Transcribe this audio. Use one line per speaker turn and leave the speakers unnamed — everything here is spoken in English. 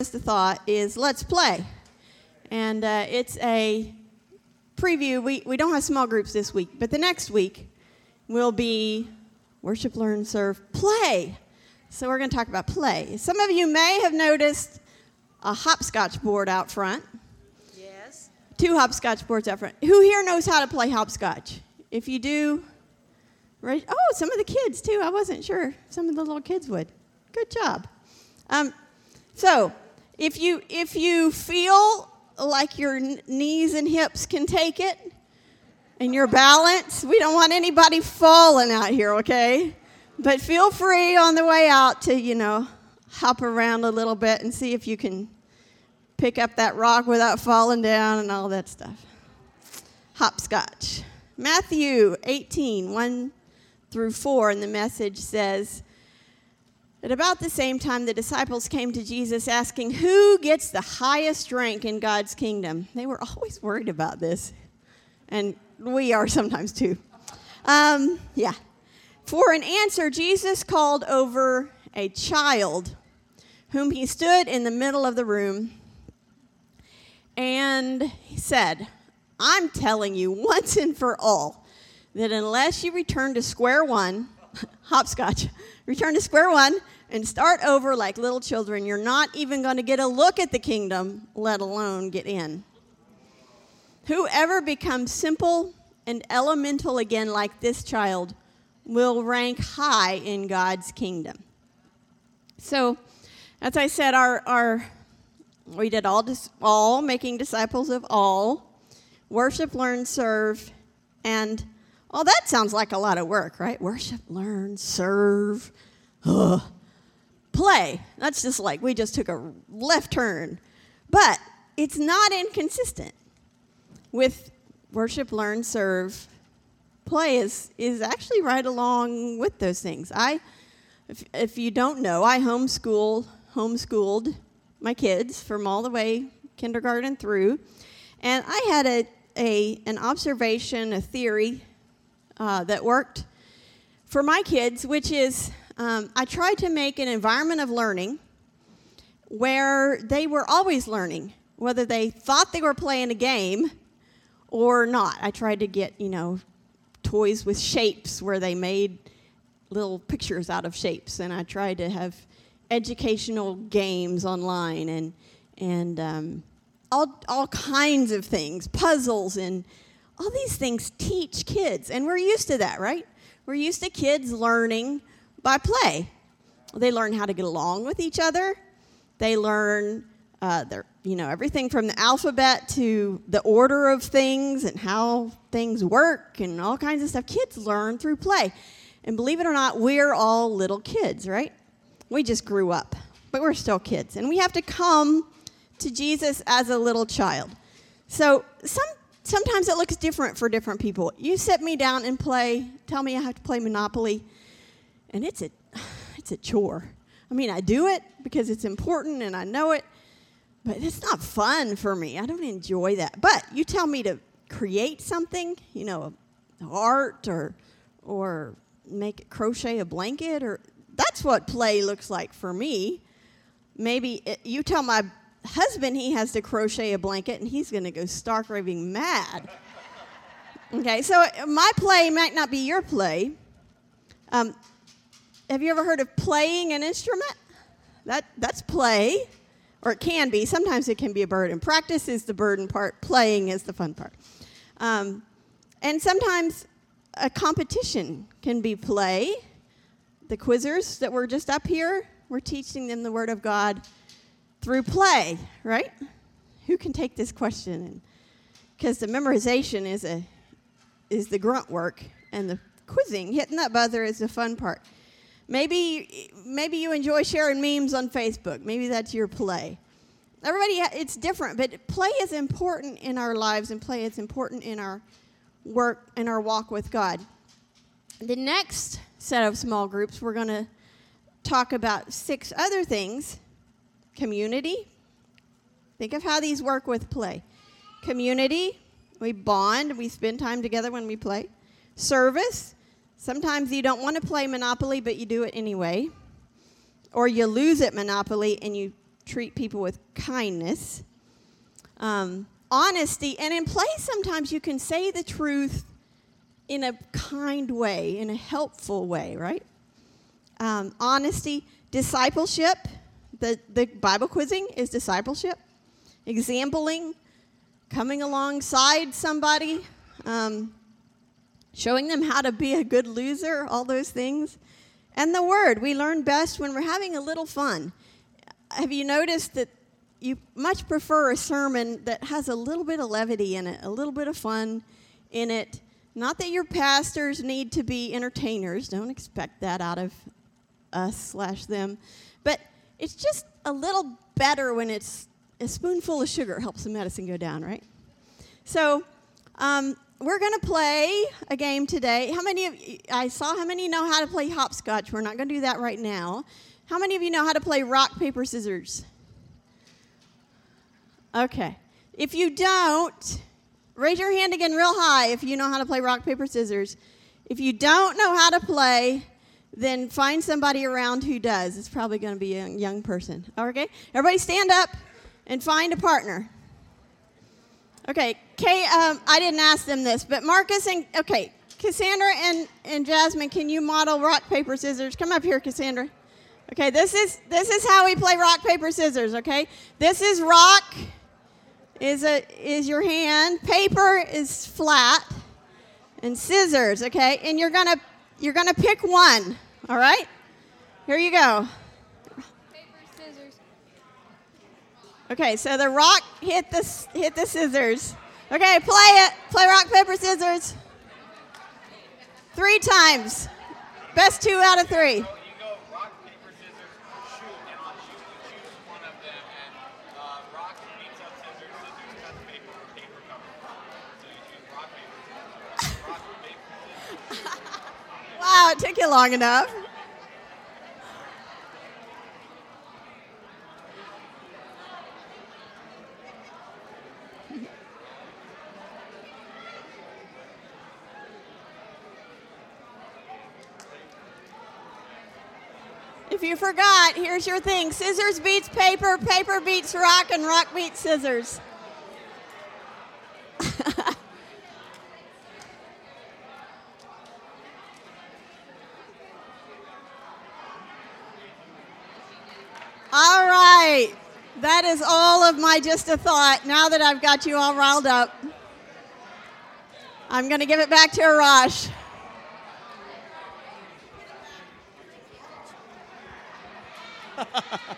just a thought is let's play. And uh, it's a preview. We, we don't have small groups this week, but the next week will be worship, learn, serve, play. So we're going to talk about play. Some of you may have noticed a hopscotch board out front.
Yes.
Two hopscotch boards out front. Who here knows how to play hopscotch? If you do, right? Oh, some of the kids too. I wasn't sure. Some of the little kids would. Good job. Um, so, if you if you feel like your knees and hips can take it, and your balance, we don't want anybody falling out here, okay? But feel free on the way out to you know hop around a little bit and see if you can pick up that rock without falling down and all that stuff. Hopscotch. Matthew 18, 1 through 4 in the message says, At about the same time, the disciples came to Jesus asking, Who gets the highest rank in God's kingdom? They were always worried about this. And we are sometimes too. Um, yeah. For an answer, Jesus called over a child whom he stood in the middle of the room and he said, I'm telling you once and for all that unless you return to square one, hopscotch, return to square one and start over like little children, you're not even going to get a look at the kingdom, let alone get in. Whoever becomes simple and elemental again, like this child, will rank high in God's kingdom. So, as I said, our, our we did all, dis- all making disciples of all, worship, learn, serve, and well, that sounds like a lot of work, right? Worship, learn, serve, ugh. play. That's just like we just took a left turn. But it's not inconsistent with worship, learn, serve. Play is, is actually right along with those things. I, if, if you don't know, I homeschool, homeschooled my kids from all the way kindergarten through, and I had a, a an observation, a theory uh, that worked for my kids, which is um, I tried to make an environment of learning where they were always learning, whether they thought they were playing a game or not. I tried to get, you know, toys with shapes where they made little pictures out of shapes, and I tried to have educational games online and and um, all all kinds of things, puzzles and all these things teach kids, and we're used to that, right? We're used to kids learning by play. They learn how to get along with each other. They learn uh, their, you know, everything from the alphabet to the order of things and how things work and all kinds of stuff. Kids learn through play. And believe it or not, we're all little kids, right? We just grew up, but we're still kids. And we have to come to Jesus as a little child. So some, sometimes it looks different for different people. You sit me down and play, tell me I have to play Monopoly, and it's a, it's a chore. I mean, I do it because it's important and I know it, but it's not fun for me. I don't enjoy that. But you tell me to create something, you know, art or, or make crochet a blanket or that's what play looks like for me. Maybe it, you tell my husband he has to crochet a blanket and he's going to go stark raving mad. Okay, so my play might not be your play. Um, have you ever heard of playing an instrument? That, that's play, or it can be. Sometimes it can be a burden. Practice is the burden part, playing is the fun part. Um, and sometimes a competition can be play. The quizzers that were just up here, we're teaching them the Word of God through play, right? Who can take this question? Because the memorization is a is the grunt work, and the quizzing, hitting that buzzer, is the fun part. Maybe maybe you enjoy sharing memes on Facebook. Maybe that's your play. Everybody, it's different, but play is important in our lives, and play is important in our work and our walk with God. The next set of small groups, we're going to talk about six other things community. Think of how these work with play. Community, we bond, we spend time together when we play. Service, sometimes you don't want to play Monopoly, but you do it anyway. Or you lose at Monopoly and you treat people with kindness. Um, honesty, and in play, sometimes you can say the truth in a kind way, in a helpful way, right? Um, honesty, discipleship. The, the Bible quizzing is discipleship. Exampling, coming alongside somebody, um, showing them how to be a good loser, all those things. And the word, we learn best when we're having a little fun. Have you noticed that you much prefer a sermon that has a little bit of levity in it, a little bit of fun in it? Not that your pastors need to be entertainers, don't expect that out of us slash them, but it's just a little better when it's a spoonful of sugar helps the medicine go down, right? So, um, we're going to play a game today. How many of you, I saw how many know how to play hopscotch. We're not going to do that right now. How many of you know how to play rock, paper, scissors? Okay. If you don't, raise your hand again real high if you know how to play rock, paper, scissors. If you don't know how to play, then find somebody around who does. It's probably going to be a young person. Okay? Everybody stand up and find a partner. Okay, Kay, um, I didn't ask them this, but Marcus and, okay, Cassandra and, and Jasmine, can you model rock, paper, scissors? Come up here, Cassandra. Okay, this is, this is how we play rock, paper, scissors, okay? This is rock, is, a, is your hand, paper is flat, and scissors, okay? And you're gonna, you're gonna pick one, all right? Here you go. Okay, so the rock hit the hit the scissors. Okay, play it. Play rock paper scissors. Three times. Best two out of three. It took you long enough. If you forgot, here's your thing scissors beats paper, paper beats rock, and rock beats scissors. all right. That is all of my just a thought. Now that I've got you all riled up, I'm going to give it back to Arash.